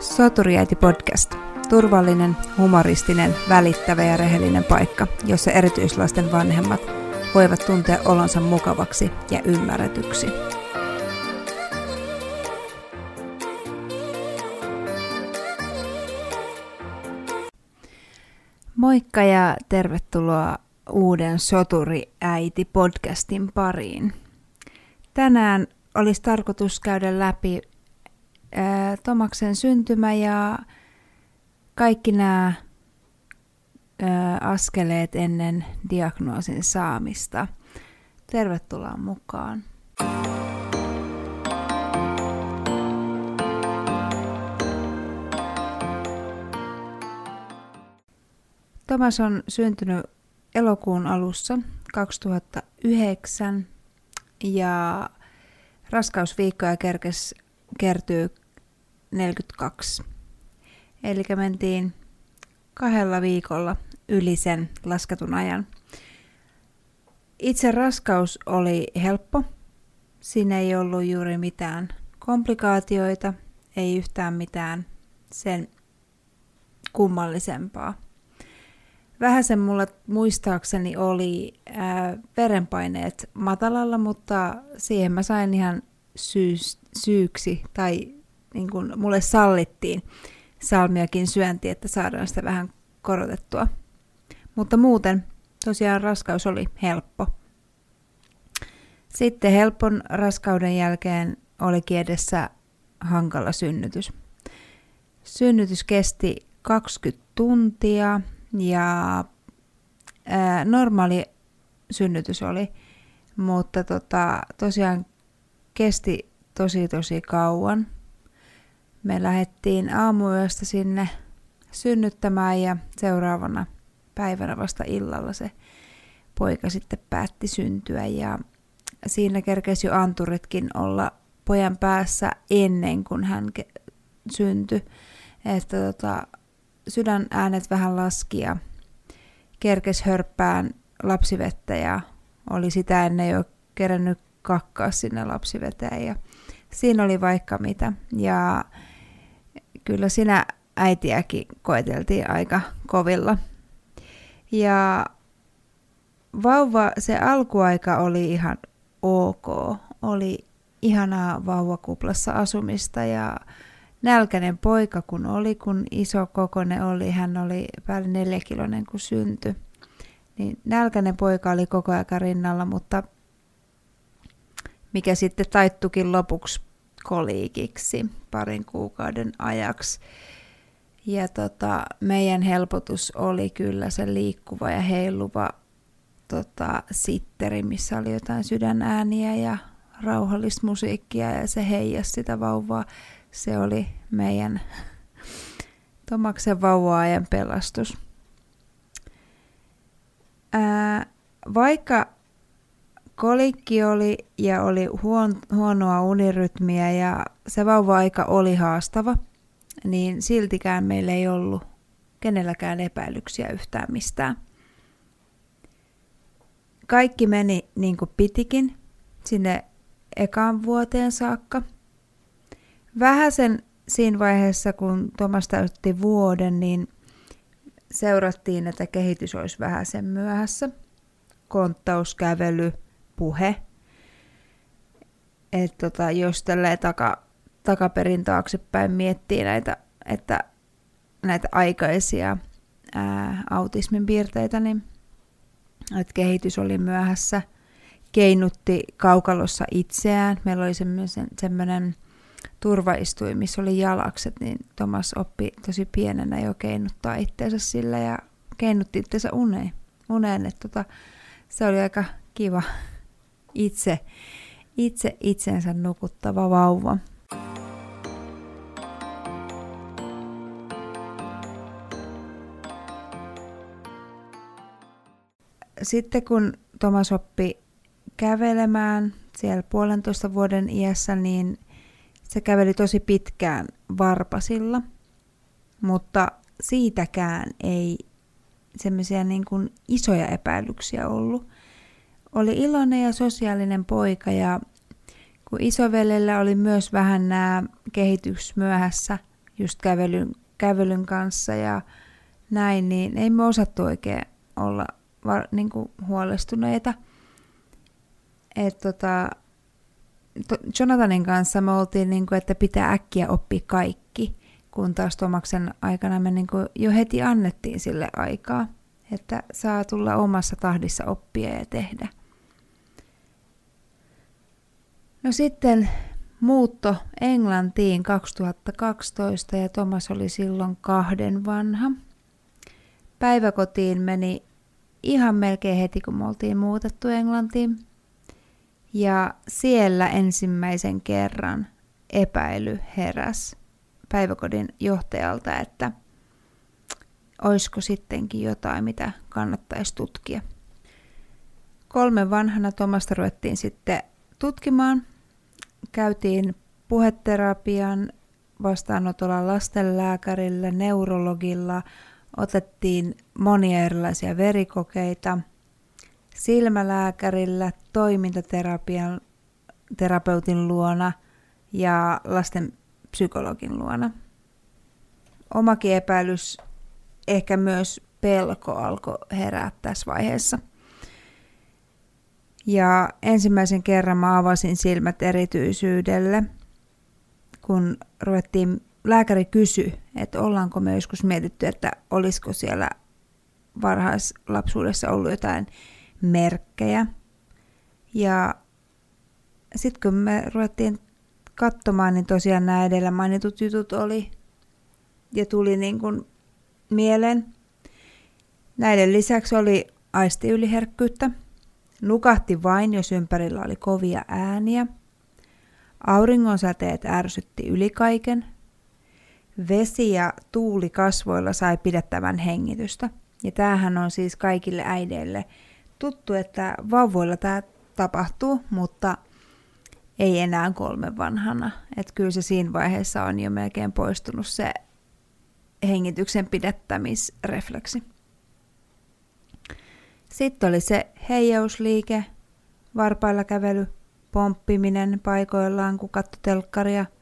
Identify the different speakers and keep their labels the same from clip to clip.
Speaker 1: Soturiäiti podcast. Turvallinen, humoristinen, välittävä ja rehellinen paikka, jossa erityislasten vanhemmat voivat tuntea olonsa mukavaksi ja ymmärretyksi. Moikka ja tervetuloa uuden Soturi-äiti podcastin pariin. Tänään olisi tarkoitus käydä läpi Tomaksen syntymä ja kaikki nämä askeleet ennen diagnoosin saamista. Tervetuloa mukaan. Tomas on syntynyt elokuun alussa 2009 ja raskausviikkoja kerkes kertyy 42. Eli mentiin kahdella viikolla yli sen lasketun ajan. Itse raskaus oli helppo. Siinä ei ollut juuri mitään komplikaatioita, ei yhtään mitään sen kummallisempaa. Vähän sen mulla muistaakseni oli ää, verenpaineet matalalla, mutta siihen mä sain ihan syys, syyksi tai niin kuin mulle sallittiin salmiakin syönti, että saadaan sitä vähän korotettua. Mutta muuten tosiaan raskaus oli helppo. Sitten helpon raskauden jälkeen olikin edessä hankala synnytys. Synnytys kesti 20 tuntia ja ää, normaali synnytys oli, mutta tota, tosiaan kesti tosi tosi kauan. Me lähdettiin aamuyöstä sinne synnyttämään ja seuraavana päivänä vasta illalla se poika sitten päätti syntyä ja siinä kerkesi jo anturitkin olla pojan päässä ennen kuin hän ke- syntyi. Että tota, sydän äänet vähän laski ja kerkes hörppään lapsivettä ja oli sitä ennen jo kerännyt kakkaa sinne lapsiveteen ja siinä oli vaikka mitä. Ja kyllä sinä äitiäkin koeteltiin aika kovilla. Ja vauva, se alkuaika oli ihan ok. Oli ihanaa vauvakuplassa asumista ja nälkäinen poika kun oli, kun iso kokone oli, hän oli päälle neljäkiloinen kun syntyi. Niin nälkäinen poika oli koko aika rinnalla, mutta mikä sitten taittukin lopuksi koliikiksi parin kuukauden ajaksi. Ja tota, meidän helpotus oli kyllä se liikkuva ja heiluva tota, sitteri, missä oli jotain sydänääniä ja rauhallista musiikkia ja se heijasi sitä vauvaa. Se oli meidän Tomaksen vauva-ajan pelastus. Ää, vaikka kolikki oli ja oli huon, huonoa unirytmiä ja se vauva-aika oli haastava, niin siltikään meillä ei ollut kenelläkään epäilyksiä yhtään mistään. Kaikki meni niin kuin pitikin sinne ekaan vuoteen saakka. Vähäsen siinä vaiheessa, kun Tomas täytti vuoden, niin seurattiin, että kehitys olisi vähäsen myöhässä. Konttauskävely, puhe. Että tota, jos tälleen taka, takaperin taaksepäin miettii näitä, että näitä aikaisia ää, autismin piirteitä, niin että kehitys oli myöhässä. Keinutti kaukalossa itseään. Meillä oli semmoinen turvaistuin, missä oli jalakset, niin Thomas oppi tosi pienenä jo keinuttaa itseensä sillä ja keinutti itseensä uneen. uneen että tota, se oli aika kiva itse, itse itsensä nukuttava vauva. Sitten kun Thomas oppi kävelemään siellä puolentoista vuoden iässä, niin se käveli tosi pitkään varpasilla, mutta siitäkään ei semmoisia niin kuin isoja epäilyksiä ollut oli iloinen ja sosiaalinen poika ja kun isovelellä oli myös vähän nämä kehitys myöhässä just kävelyn, kävelyn kanssa ja näin, niin ei me osattu oikein olla var, niin kuin huolestuneita. Et tota, to, Jonathanin kanssa me oltiin, niin kuin, että pitää äkkiä oppia kaikki, kun taas Tomaksen aikana me niin kuin jo heti annettiin sille aikaa, että saa tulla omassa tahdissa oppia ja tehdä. No sitten muutto Englantiin 2012 ja Thomas oli silloin kahden vanha. Päiväkotiin meni ihan melkein heti, kun me oltiin muutettu Englantiin. Ja siellä ensimmäisen kerran epäily heräs päiväkodin johtajalta, että olisiko sittenkin jotain, mitä kannattaisi tutkia. Kolmen vanhana Tomasta ruvettiin sitten tutkimaan. Käytiin puheterapian vastaanotolla lastenlääkärillä, neurologilla, otettiin monia erilaisia verikokeita silmälääkärillä, toimintaterapian terapeutin luona ja lasten psykologin luona. Omakin epäilys, ehkä myös pelko alkoi herää tässä vaiheessa. Ja ensimmäisen kerran mä avasin silmät erityisyydelle, kun ruvettiin lääkäri kysy, että ollaanko me joskus mietitty, että olisiko siellä varhaislapsuudessa ollut jotain merkkejä. Ja sitten kun me ruvettiin katsomaan, niin tosiaan nämä edellä mainitut jutut oli ja tuli niin kuin mieleen. Näiden lisäksi oli aistiyliherkkyyttä. Nukahti vain, jos ympärillä oli kovia ääniä. Auringonsäteet ärsytti yli kaiken – Vesi ja tuuli kasvoilla sai pidettävän hengitystä. Ja tämähän on siis kaikille äideille tuttu, että vauvoilla tämä tapahtuu, mutta ei enää kolme vanhana. Että kyllä se siinä vaiheessa on jo melkein poistunut se hengityksen pidättämisrefleksi. Sitten oli se heijausliike, varpailla kävely, pomppiminen paikoillaan, kun katto telkkaria –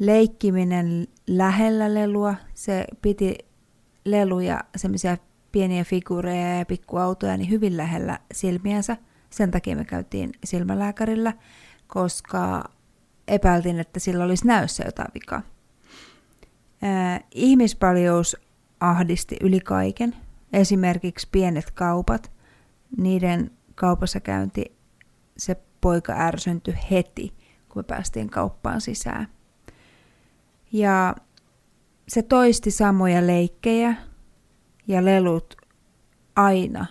Speaker 1: leikkiminen lähellä lelua. Se piti leluja, semmoisia pieniä figureja ja pikkuautoja, niin hyvin lähellä silmiänsä. Sen takia me käytiin silmälääkärillä, koska epäiltiin, että sillä olisi näössä jotain vikaa. Ihmispaljous ahdisti yli kaiken. Esimerkiksi pienet kaupat, niiden kaupassa käynti, se poika ärsyntyi heti, kun me päästiin kauppaan sisään. Ja se toisti samoja leikkejä ja lelut aina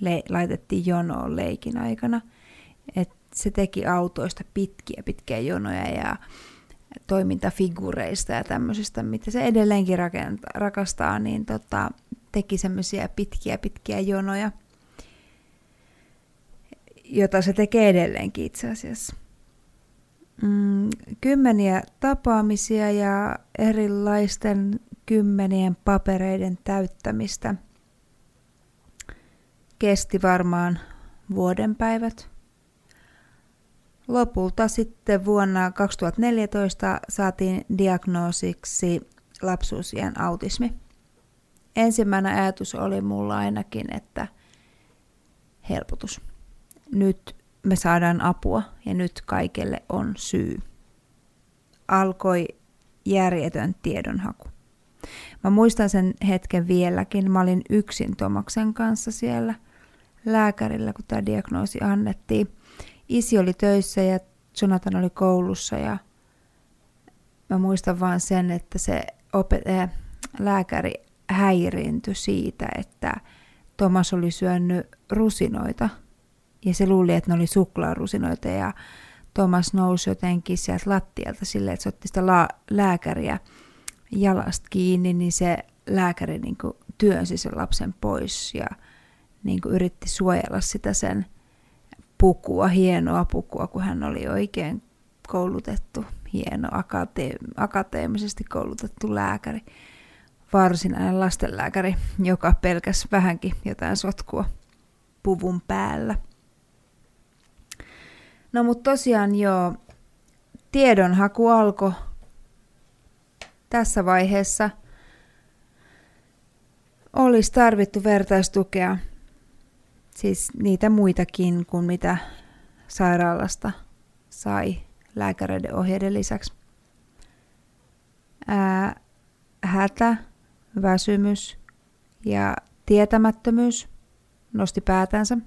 Speaker 1: le- laitettiin jonoon leikin aikana. Et se teki autoista pitkiä pitkiä jonoja ja toimintafigureista ja tämmöisistä, mitä se edelleenkin rakenta- rakastaa, niin tota, teki semmoisia pitkiä pitkiä jonoja, jota se tekee edelleenkin itse asiassa mm, kymmeniä tapaamisia ja erilaisten kymmenien papereiden täyttämistä. Kesti varmaan vuoden päivät. Lopulta sitten vuonna 2014 saatiin diagnoosiksi lapsuusien autismi. Ensimmäinen ajatus oli mulla ainakin, että helpotus. Nyt me saadaan apua ja nyt kaikelle on syy. Alkoi järjetön tiedonhaku. Mä muistan sen hetken vieläkin. Mä olin yksin Tomaksen kanssa siellä lääkärillä, kun tämä diagnoosi annettiin. Isi oli töissä ja Jonathan oli koulussa ja mä muistan vaan sen, että se opet- äh, lääkäri häiriintyi siitä, että Tomas oli syönyt rusinoita – ja se luuli, että ne oli suklaarusinoita. Ja Thomas nousi jotenkin sieltä lattialta silleen, että se otti sitä la- lääkäriä jalasta kiinni, niin se lääkäri niin kuin työnsi sen lapsen pois ja niin kuin yritti suojella sitä sen pukua, hienoa pukua, kun hän oli oikein koulutettu, hieno akate- akateemisesti koulutettu lääkäri, varsinainen lastenlääkäri, joka pelkäs vähänkin jotain sotkua puvun päällä. No mutta tosiaan joo, tiedonhaku alkoi tässä vaiheessa olisi tarvittu vertaistukea, siis niitä muitakin kuin mitä sairaalasta sai lääkäreiden ohjeiden lisäksi. Ää, hätä, väsymys ja tietämättömyys nosti päätänsä.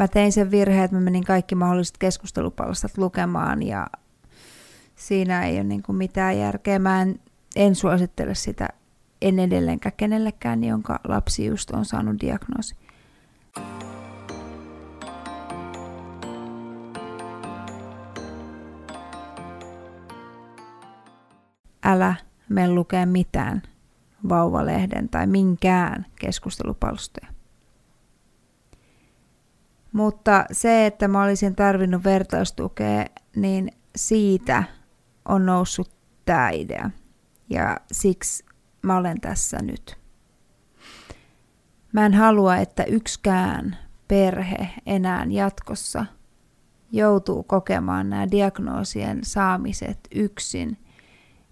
Speaker 1: Mä tein sen virheen, että mä menin kaikki mahdolliset keskustelupalstat lukemaan ja siinä ei ole niin kuin mitään järkeä. Mä en, en suosittele sitä en edelleenkään kenellekään, jonka lapsi just on saanut diagnoosi. Älä mene lukea mitään vauvalehden tai minkään keskustelupalstoja. Mutta se, että mä olisin tarvinnut vertaistukea, niin siitä on noussut tämä idea. Ja siksi mä olen tässä nyt. Mä en halua, että yksikään perhe enää jatkossa joutuu kokemaan nämä diagnoosien saamiset yksin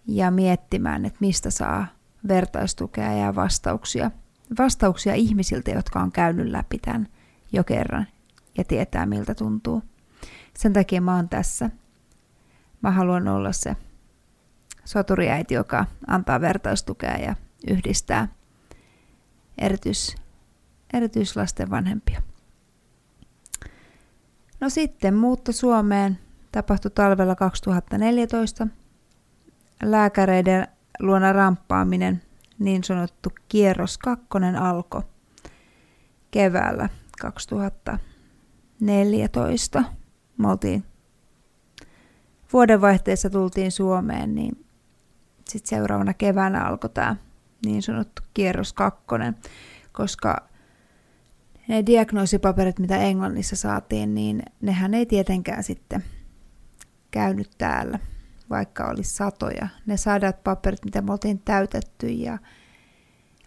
Speaker 1: ja miettimään, että mistä saa vertaistukea ja vastauksia. Vastauksia ihmisiltä, jotka on käynyt läpi tämän jo kerran ja tietää miltä tuntuu. Sen takia mä oon tässä. Mä haluan olla se soturiäiti, joka antaa vertaistukea ja yhdistää erityis, erityislasten vanhempia. No sitten muutto Suomeen tapahtui talvella 2014. Lääkäreiden luona ramppaaminen, niin sanottu kierros kakkonen alkoi keväällä 2014. Me oltiin vuodenvaihteessa tultiin Suomeen, niin sitten seuraavana keväänä alkoi tämä niin sanottu kierros kakkonen, koska ne diagnoosipaperit, mitä Englannissa saatiin, niin nehän ei tietenkään sitten käynyt täällä, vaikka olisi satoja. Ne sadat paperit, mitä me oltiin täytetty ja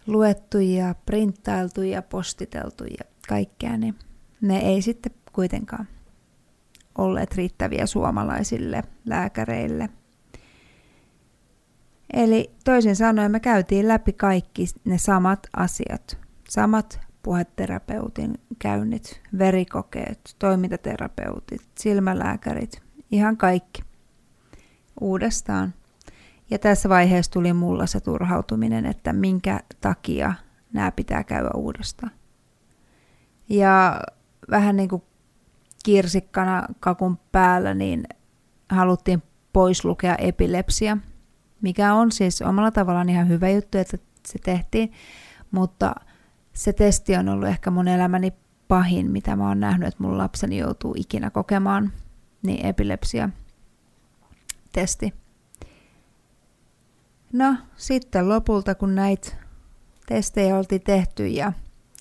Speaker 1: luettu ja printtailtu ja postiteltu ja kaikkea, niin ne ei sitten kuitenkaan olleet riittäviä suomalaisille lääkäreille – Eli toisin sanoen me käytiin läpi kaikki ne samat asiat, samat puheterapeutin käynnit, verikokeet, toimintaterapeutit, silmälääkärit, ihan kaikki. Uudestaan. Ja tässä vaiheessa tuli mulla se turhautuminen, että minkä takia nämä pitää käydä uudestaan. Ja vähän niin kuin kirsikkana kakun päällä, niin haluttiin pois lukea epilepsia – mikä on siis omalla tavallaan ihan hyvä juttu, että se tehtiin, mutta se testi on ollut ehkä mun elämäni pahin, mitä mä oon nähnyt, että mun lapseni joutuu ikinä kokemaan, niin epilepsia testi. No, sitten lopulta, kun näitä testejä oltiin tehty ja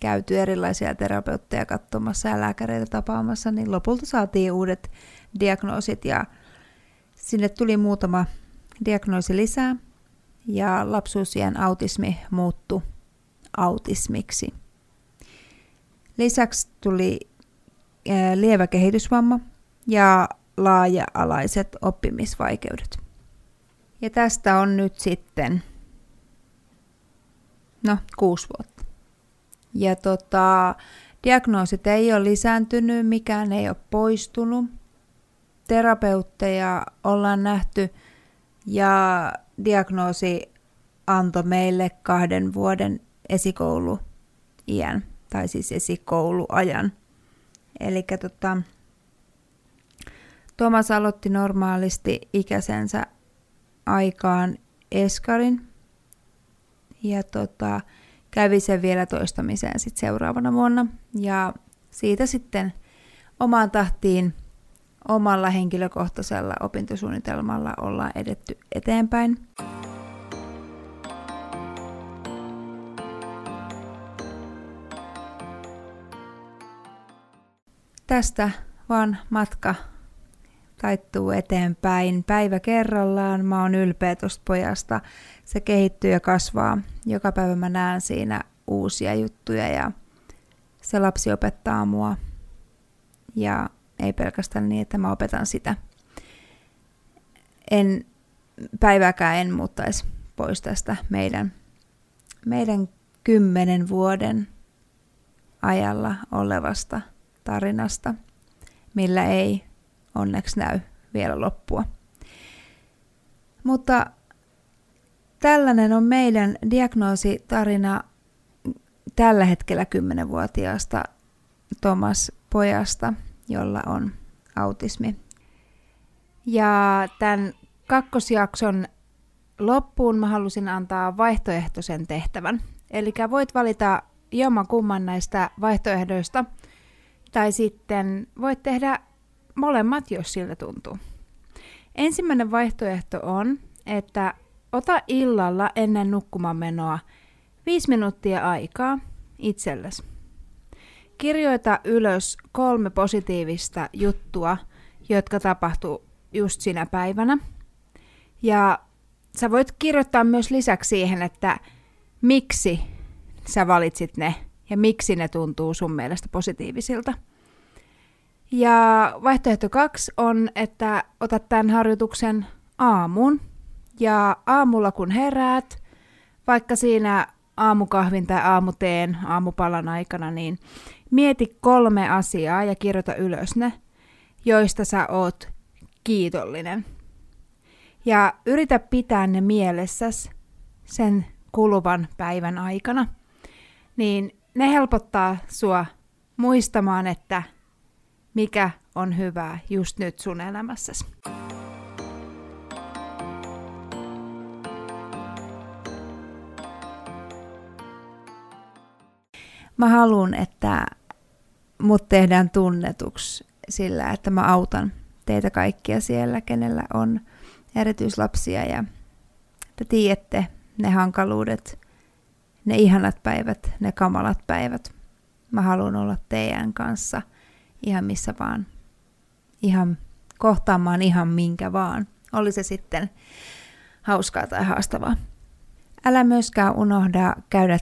Speaker 1: käyty erilaisia terapeutteja katsomassa ja lääkäreitä tapaamassa, niin lopulta saatiin uudet diagnoosit ja sinne tuli muutama diagnoosi lisää ja lapsuusien autismi muuttui autismiksi. Lisäksi tuli lievä kehitysvamma ja laaja-alaiset oppimisvaikeudet. Ja tästä on nyt sitten, no, kuusi vuotta. Ja tota, diagnoosit ei ole lisääntynyt, mikään ei ole poistunut. Terapeutteja ollaan nähty ja diagnoosi antoi meille kahden vuoden esikouluiän, tai siis esikouluajan. Eli tota, Thomas aloitti normaalisti ikäisensä aikaan eskarin, ja tota, kävi sen vielä toistamiseen sit seuraavana vuonna, ja siitä sitten omaan tahtiin omalla henkilökohtaisella opintosuunnitelmalla ollaan edetty eteenpäin. Tästä vaan matka taittuu eteenpäin päivä kerrallaan. Mä oon ylpeä tosta pojasta. Se kehittyy ja kasvaa. Joka päivä mä näen siinä uusia juttuja ja se lapsi opettaa mua. Ja ei pelkästään niin, että mä opetan sitä. En päiväkään en muuttaisi pois tästä meidän, meidän kymmenen vuoden ajalla olevasta tarinasta, millä ei onneksi näy vielä loppua. Mutta tällainen on meidän diagnoositarina tällä hetkellä 10-vuotiaasta Thomas pojasta, jolla on autismi. Ja tämän kakkosjakson loppuun mä halusin antaa vaihtoehtoisen tehtävän. Eli voit valita jomman kumman näistä vaihtoehdoista, tai sitten voit tehdä molemmat, jos siltä tuntuu. Ensimmäinen vaihtoehto on, että ota illalla ennen nukkumaan menoa minuuttia aikaa itsellesi. Kirjoita ylös kolme positiivista juttua, jotka tapahtuu just sinä päivänä. Ja sä voit kirjoittaa myös lisäksi siihen, että miksi sä valitsit ne ja miksi ne tuntuu sun mielestä positiivisilta. Ja vaihtoehto kaksi on, että otat tämän harjoituksen aamuun. Ja aamulla kun heräät, vaikka siinä aamukahvin tai aamuteen aamupalan aikana, niin mieti kolme asiaa ja kirjoita ylös ne, joista sä oot kiitollinen. Ja yritä pitää ne mielessäsi sen kuluvan päivän aikana. Niin ne helpottaa sua muistamaan, että mikä on hyvää just nyt sun elämässäsi. Mä haluan, että mut tehdään tunnetuksi sillä, että mä autan teitä kaikkia siellä, kenellä on erityislapsia ja te tiedätte ne hankaluudet, ne ihanat päivät, ne kamalat päivät. Mä haluan olla teidän kanssa ihan missä vaan, ihan kohtaamaan ihan minkä vaan. Oli se sitten hauskaa tai haastavaa. Älä myöskään unohda käydä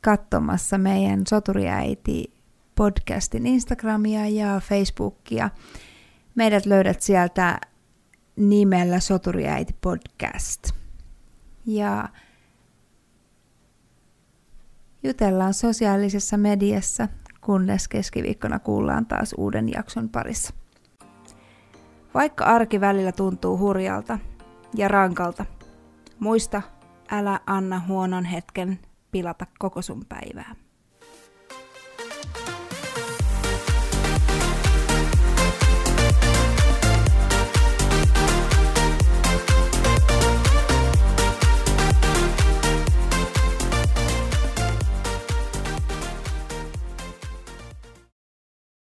Speaker 1: katsomassa meidän Soturiäiti podcastin Instagramia ja Facebookia. Meidät löydät sieltä nimellä Soturiäiti podcast. Ja jutellaan sosiaalisessa mediassa, kunnes keskiviikkona kuullaan taas uuden jakson parissa. Vaikka arki välillä tuntuu hurjalta ja rankalta, muista, älä anna huonon hetken pilata koko sun päivää.